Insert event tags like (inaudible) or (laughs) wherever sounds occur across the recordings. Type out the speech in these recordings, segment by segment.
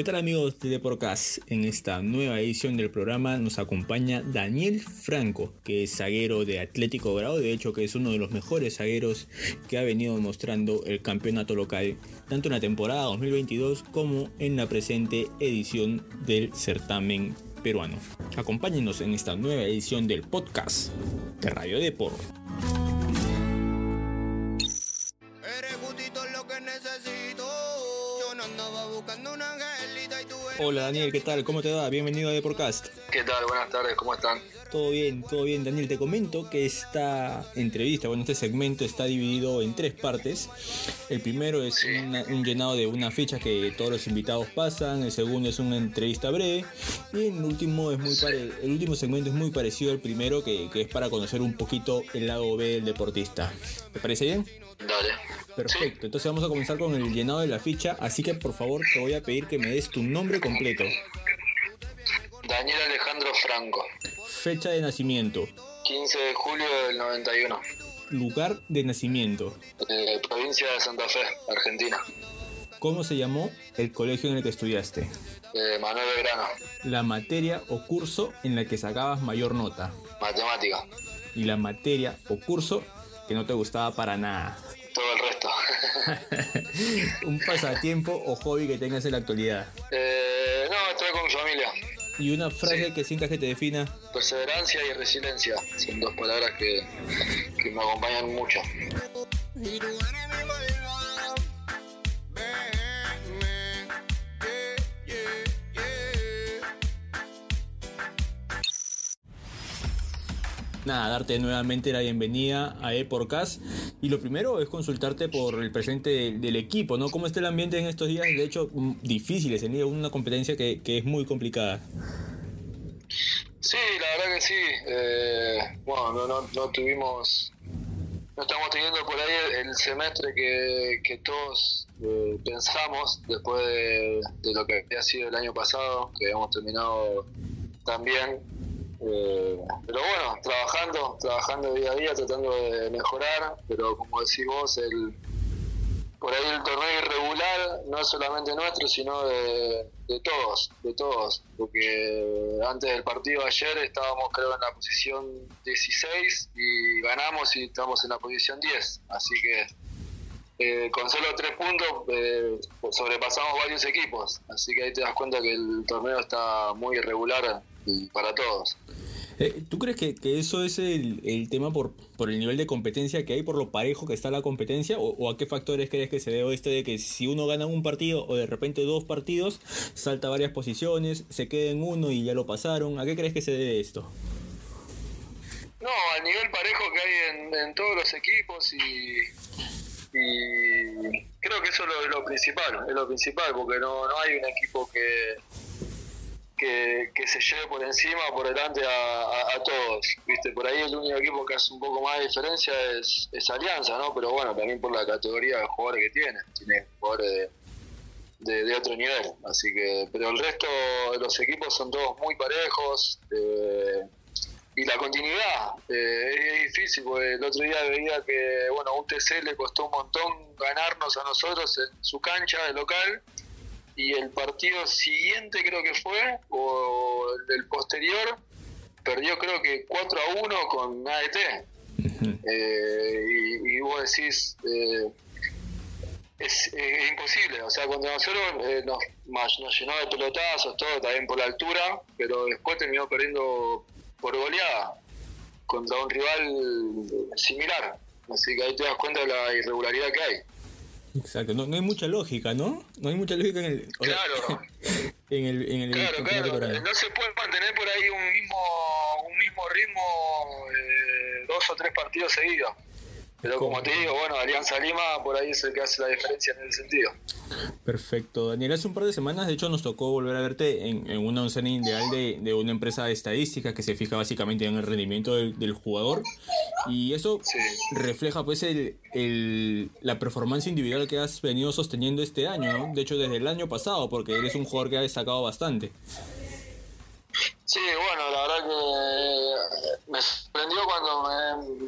¿Qué tal amigos de Deporcast? En esta nueva edición del programa nos acompaña Daniel Franco, que es zaguero de Atlético Grado, de hecho que es uno de los mejores zagueros que ha venido mostrando el campeonato local, tanto en la temporada 2022 como en la presente edición del certamen peruano. Acompáñenos en esta nueva edición del podcast de Radio Depor. Hola Daniel, ¿qué tal? ¿Cómo te va? Bienvenido a Deporcast. ¿Qué tal? Buenas tardes, ¿cómo están? Todo bien, todo bien. Daniel, te comento que esta entrevista, bueno, este segmento está dividido en tres partes. El primero es un llenado de una ficha que todos los invitados pasan. El segundo es una entrevista breve. Y el último, es muy el último segmento es muy parecido al primero, que, que es para conocer un poquito el lado B del deportista. ¿Te parece bien? Dale. Perfecto, entonces vamos a comenzar con el llenado de la ficha, así que por favor te voy a pedir que me des tu nombre completo. Daniel Alejandro Franco. Fecha de nacimiento. 15 de julio del 91. Lugar de nacimiento. Eh, provincia de Santa Fe, Argentina. ¿Cómo se llamó el colegio en el que estudiaste? Eh, Manuel Belgrano. La materia o curso en la que sacabas mayor nota. Matemática. Y la materia o curso que no te gustaba para nada. (laughs) Un pasatiempo o hobby que tengas en la actualidad. Eh, no, estoy con mi familia. ¿Y una frase que sientas que te defina? Perseverancia y resiliencia. Son dos palabras que, que me acompañan mucho. nada, darte nuevamente la bienvenida a Eporcast. Y lo primero es consultarte por el presente del, equipo, ¿no? ¿Cómo está el ambiente en estos días? De hecho, mm, difíciles, en una competencia que, es muy complicada. Sí, la verdad que sí. Eh, bueno, no, tuvimos, no estamos teniendo por ahí el, semestre que, todos eh, pensamos después de, de, lo que había sido el año pasado, que habíamos terminado también eh, pero bueno, trabajando, trabajando día a día, tratando de mejorar, pero como decís vos, el, por ahí el torneo irregular no es solamente nuestro, sino de, todos, de todos, porque antes del partido ayer estábamos creo en la posición 16 y ganamos y estamos en la posición 10, así que eh, con solo tres puntos eh, sobrepasamos varios equipos, así que ahí te das cuenta que el torneo está muy irregular para todos. Eh, ¿Tú crees que, eso es el, tema por, por el nivel de competencia que hay, por lo parejo que está la competencia? ¿O, a qué factores crees que se debe esto de que si uno gana un partido o de repente dos partidos, salta varias posiciones, se queda en uno y ya lo pasaron? ¿A qué crees que se debe esto? No, al nivel parejo que hay en, todos los equipos y, creo que eso es lo, principal, es lo principal, porque no, no hay un equipo que que, se lleve por encima, por delante a, todos. ¿viste? Por ahí el único equipo que hace un poco más de diferencia es, Alianza, ¿no? Pero bueno, también por la categoría de jugadores que tiene. Tiene jugadores de, otro nivel. Así que, pero el resto de los equipos son todos muy parejos. Eh, y la continuidad eh, es difícil, porque el otro día veía que, bueno, a UTC le costó un montón ganarnos a nosotros en su cancha de local y el partido siguiente creo que fue, o el posterior, perdió creo que 4 a 1 con AET. Eh, y, vos decís, eh, es, imposible, o sea, cuando nosotros eh, nos, nos llenó de pelotazos, todo también por la altura, pero después terminó perdiendo por goleada contra un rival similar. Así que ahí te das cuenta de la irregularidad que hay. Exacto, no, no hay mucha lógica, ¿no? No hay mucha lógica en el. Claro. (laughs) en el, en el claro, claro. No se puede mantener por ahí un mismo, un mismo ritmo eh, dos o tres partidos seguidos. Pero como te digo, bueno, Alianza Lima por ahí es el que hace la diferencia en ese sentido. Perfecto. Daniel, hace un par de semanas, de hecho, nos tocó volver a verte en, una oncena ideal de, una empresa de estadística que se fija básicamente en el rendimiento del, jugador. Y eso refleja pues el, la performance individual que has venido sosteniendo este año, ¿no? De hecho, desde el año pasado, porque eres un jugador que ha destacado bastante. Sí, bueno, la verdad que me sorprendió cuando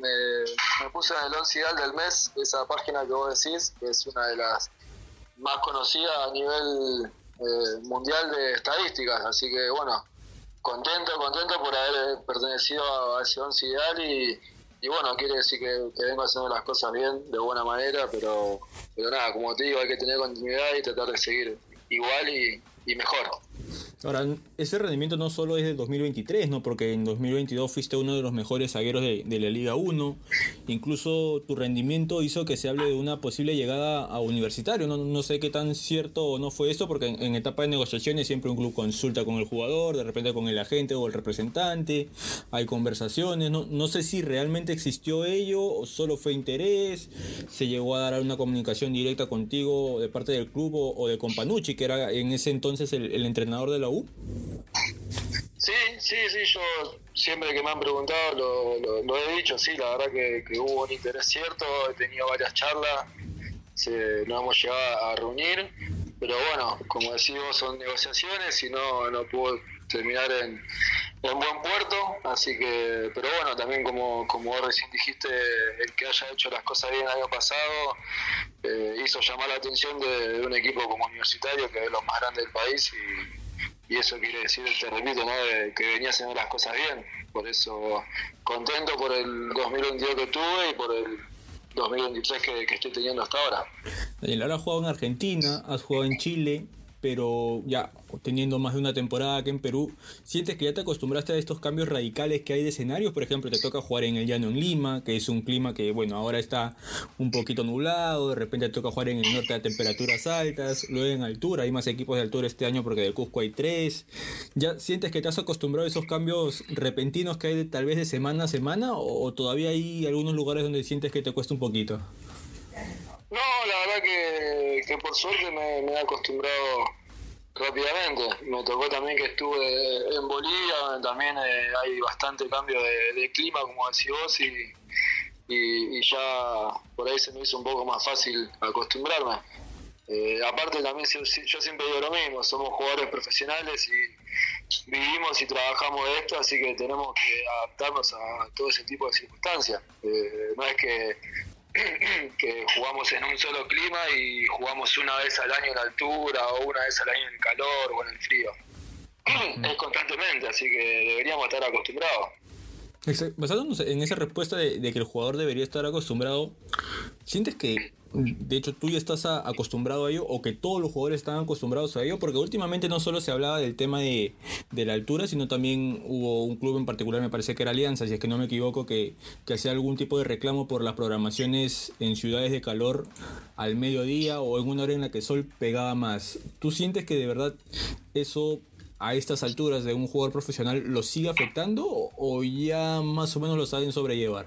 me, puse en el once ideal del mes, esa página que vos decís, que es una de las más conocidas a nivel eh, mundial de estadísticas, así que bueno, contento, contento por haber pertenecido a ese once ideal y, y bueno, quiere decir que, vengo haciendo las cosas bien, de buena manera, pero, pero nada, como te digo, hay que tener continuidad y tratar de seguir igual y mejor. Ahora, ese rendimiento no solo es del 2023, ¿no? Porque en 2022 fuiste uno de los mejores zagueros de, de, la Liga 1. Incluso tu rendimiento hizo que se hable de una posible llegada a universitario. No, no sé qué tan cierto o no fue esto, porque en, en, etapa de negociaciones siempre un club consulta con el jugador, de repente con el agente o el representante, hay conversaciones. No, no sé si realmente existió ello o solo fue interés. Se llegó a dar una comunicación directa contigo de parte del club o, o de Companucci, que era en ese entonces el, el entrenador de la Sí, sí, sí, yo siempre que me han preguntado lo, he dicho, sí, la verdad que, hubo un interés cierto, he tenido varias charlas, se, no hemos llegado a reunir, pero bueno, como decimos, son negociaciones y no, no pudo terminar en, en buen puerto, así que, pero bueno, también como, como vos recién dijiste, el que haya hecho las cosas bien el año pasado eh, hizo llamar la atención de, de, un equipo como universitario, que es lo más grande del país, y, y eso quiere decir, te repito, ¿no? De que venía haciendo las cosas bien, por eso contento por el 2022 que tuve y por el 2023 que, que estoy teniendo hasta ahora. Daniel, ahora has jugado en Argentina, has jugado en Chile, pero ya teniendo más de una temporada aquí en Perú, ¿sientes que ya te acostumbraste a estos cambios radicales que hay de escenarios? Por ejemplo, te toca jugar en el llano en Lima, que es un clima que, bueno, ahora está un poquito nublado, de repente te toca jugar en el norte a temperaturas altas, luego en altura, hay más equipos de altura este año porque de Cusco hay tres. ¿Ya sientes que te has acostumbrado a esos cambios repentinos que hay tal vez de semana a semana o, todavía hay algunos lugares donde sientes que te cuesta un poquito? No, la verdad que, por suerte me, he acostumbrado rápidamente. Me tocó también que estuve en Bolivia, también eh, hay bastante cambio de, clima, como decís vos, y, y, ya por ahí se me hizo un poco más fácil acostumbrarme. Eh, aparte también yo siempre digo lo mismo, somos jugadores profesionales y vivimos y trabajamos esto, así que tenemos que adaptarnos a todo ese tipo de circunstancias. Eh, no es que (coughs) que jugamos en un solo clima y jugamos una vez al año en altura o una vez al año en el calor o en el frío. es constantemente, así que deberíamos estar acostumbrados. Basándonos en esa respuesta de, de, que el jugador debería estar acostumbrado, ¿sientes que de hecho tú ya estás acostumbrado a ello o que todos los jugadores están acostumbrados a ello? Porque últimamente no solo se hablaba del tema de, de, la altura, sino también hubo un club en particular, me parece que era Alianza, si es que no me equivoco, que, que hacía algún tipo de reclamo por las programaciones en ciudades de calor al mediodía o en una hora en la que el sol pegaba más. ¿Tú sientes que de verdad eso a estas alturas de un jugador profesional lo sigue afectando o ya más o menos lo saben sobrellevar?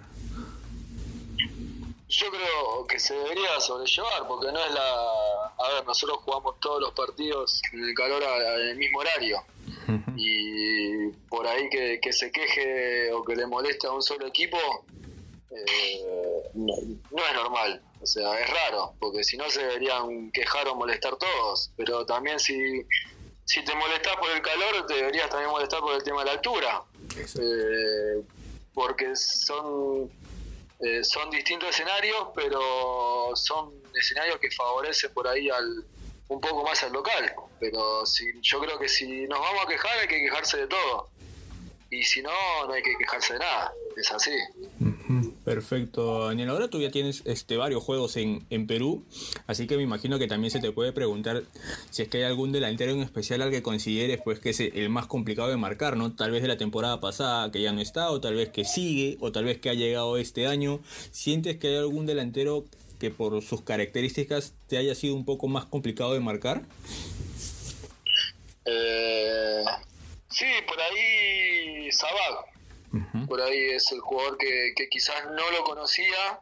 Yo creo que se debería sobrellevar porque no es la... A ver, nosotros jugamos todos los partidos en el calor en el mismo horario y por ahí que, que, se queje o que le moleste a un solo equipo eh, no, no es normal. O sea, es raro, porque si no se deberían quejar o molestar todos, pero también si si te molestas por el calor, te deberías también molestar por el tema de la altura. Eh, porque son, eh, son distintos escenarios, pero son escenarios que favorecen por ahí al un poco más al local. Pero si, yo creo que si nos vamos a quejar, hay que quejarse de todo. Y si no, no hay que quejarse de nada. Es así. Perfecto, Daniel. Ahora tú ya tienes este, varios juegos en, en, Perú, así que me imagino que también se te puede preguntar si es que hay algún delantero en especial al que consideres pues que es el más complicado de marcar, ¿no? Tal vez de la temporada pasada que ya no está, o tal vez que sigue, o tal vez que ha llegado este año. ¿Sientes que hay algún delantero que por sus características te haya sido un poco más complicado de marcar? Eh, sí, por ahí Sabag Por ahí es el jugador que, que quizás no lo conocía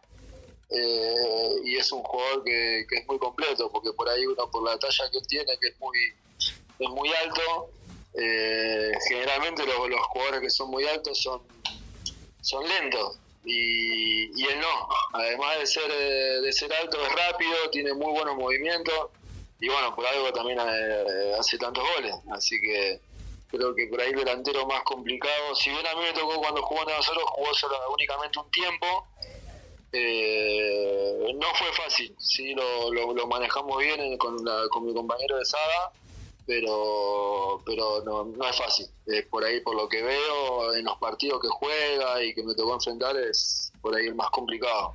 eh, y es un jugador que, que, es muy completo, porque por ahí uno por la talla que tiene, que es muy, es muy alto, eh, generalmente los, los, jugadores que son muy altos son, son lentos. Y, y él no, además de ser, eh, de ser alto, es rápido, tiene muy buenos movimientos y bueno, por algo también eh, hace tantos goles, así que creo que por ahí el delantero más complicado, si bien a mí me tocó cuando jugó a nosotros, jugó solo únicamente un tiempo, eh, no fue fácil, sí lo, lo, manejamos bien con, la, con mi compañero de Saga, pero pero no, no es fácil. por ahí, por lo que veo en los partidos que juega y que me tocó enfrentar, es por ahí el más complicado.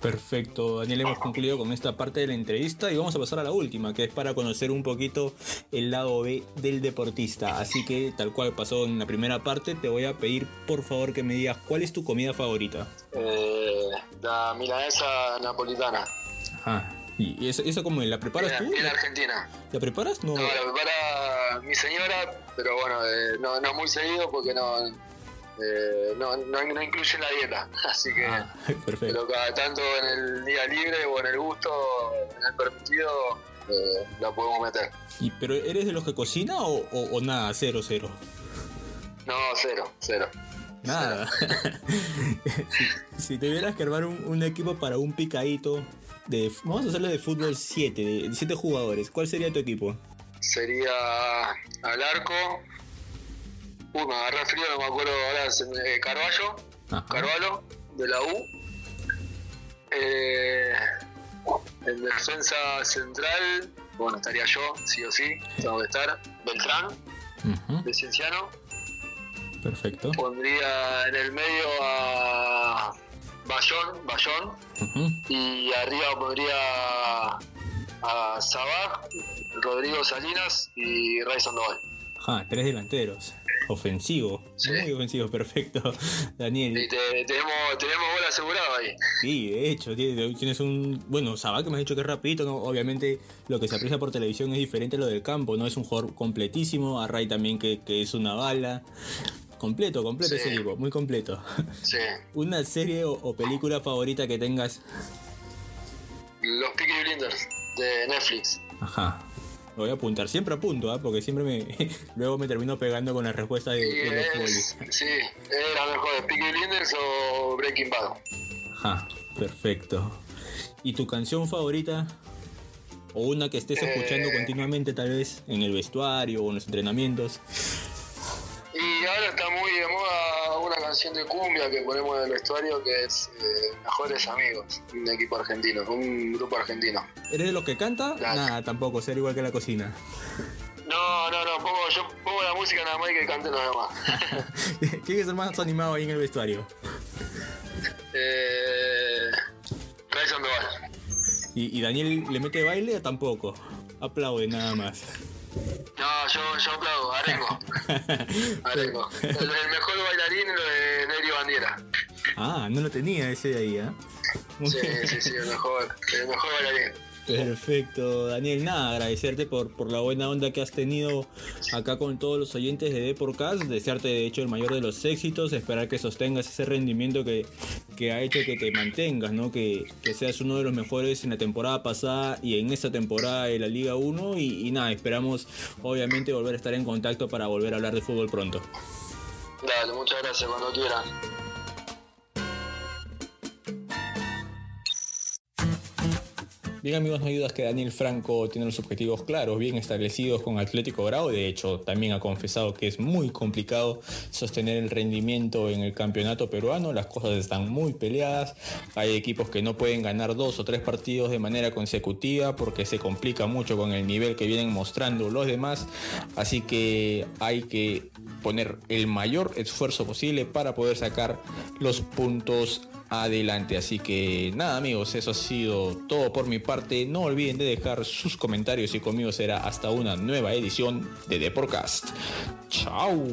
Perfecto, Daniel, hemos concluido con esta parte de la entrevista y vamos a pasar a la última, que es para conocer un poquito el lado B del deportista. Así que, tal cual pasó en la primera parte, te voy a pedir por favor que me digas cuál es tu comida favorita. Eh, la milanesa napolitana. Ajá. ¿Y esa, esa cómo la preparas tú? En Argentina. ¿La preparas? No. no, la prepara mi señora, pero bueno, eh, no, no muy seguido porque no eh, no, no, no, incluye la dieta, (laughs) así que ah, (laughs) pero cada tanto en el día libre o en el gusto, en el permitido, eh, la podemos meter. ¿Y, ¿Pero eres de los que cocina o, o, nada, cero, cero? No, cero, cero. Nada. (laughs) si, si, tuvieras que armar un, un, equipo para un picadito, de, vamos a hacerlo de fútbol 7, de 7 jugadores, ¿cuál sería tu equipo? Sería al arco, Uy, me agarré frío, no me acuerdo ahora. Eh, Carballo, Carvalho, de la U. Eh, en defensa central, bueno, estaría yo, sí o sí, tengo que estar. Beltrán, de Cienciano. Perfecto. Pondría en el medio a Bayón, Bayón. Y arriba pondría a Sabaj, Rodrigo Salinas y Ray Sandoval. Ajá, tres delanteros. Ofensivo, muy ofensivo, (laughs) perfecto. Daniel. Y tenemos, tenemos gol asegurado ahí. Sí, de hecho, tienes un. Bueno, Sabá que me has dicho que es rapidito, ¿no? obviamente lo que se aprecia por televisión es diferente a lo del campo, ¿no? Es un jugador completísimo, a Ray también que, es una bala. Completo, completo ese equipo, muy completo. Sí. (laughs) ¿Una serie o, película favorita que tengas? Los Peaky Blinders de Netflix. Ajá voy a apuntar, siempre apunto, ¿ah? porque siempre me (laughs) luego me termino pegando con la respuesta de, los Sí, era mejor Peaky Blinders o Breaking Bad. Ajá, perfecto. ¿Y tu canción favorita? O una que estés escuchando eh. continuamente tal vez en el vestuario o en los entrenamientos. Y ahora está muy de moda una canción de cumbia que ponemos en el vestuario que es eh, Mejores Amigos, un equipo argentino, un grupo argentino. ¿Eres de los que canta? Nada, tampoco, ser igual que la cocina. No, no, no, pongo, yo pongo la música nada más y que cante nada más. (laughs) ¿Quién es el más animado ahí en el vestuario? Eh, Ray ¿Y, ¿Y Daniel le mete baile o tampoco? Aplaude nada más. No, yo, yo aplaudo, Arengo. (laughs) Arengo. El, el, mejor bailarín lo de Nerio Bandiera. Ah, no lo tenía ese de ahí, ¿eh? Sí, sí, sí, el mejor, el mejor bailarín. Perfecto, Daniel, nada, agradecerte por, por la buena onda que has tenido acá con todos los oyentes de Deporcast, desearte de hecho el mayor de los éxitos, esperar que sostengas ese rendimiento que, que ha hecho que te mantengas, ¿no? Que, que, seas uno de los mejores en la temporada pasada y en esta temporada de la Liga 1 y, nada, esperamos obviamente volver a estar en contacto para volver a hablar de fútbol pronto. Dale, muchas gracias, cuando quieras. Bien amigos, no ayudas que Daniel Franco tiene los objetivos claros, bien establecidos con Atlético Grau. De hecho, también ha confesado que es muy complicado sostener el rendimiento en el campeonato peruano. Las cosas están muy peleadas. Hay equipos que no pueden ganar dos o tres partidos de manera consecutiva porque se complica mucho con el nivel que vienen mostrando los demás. Así que hay que poner el mayor esfuerzo posible para poder sacar los puntos adelante. Así que nada amigos, eso ha sido todo por mi parte. No olviden de dejar sus comentarios y conmigo será hasta una nueva edición de The Chao.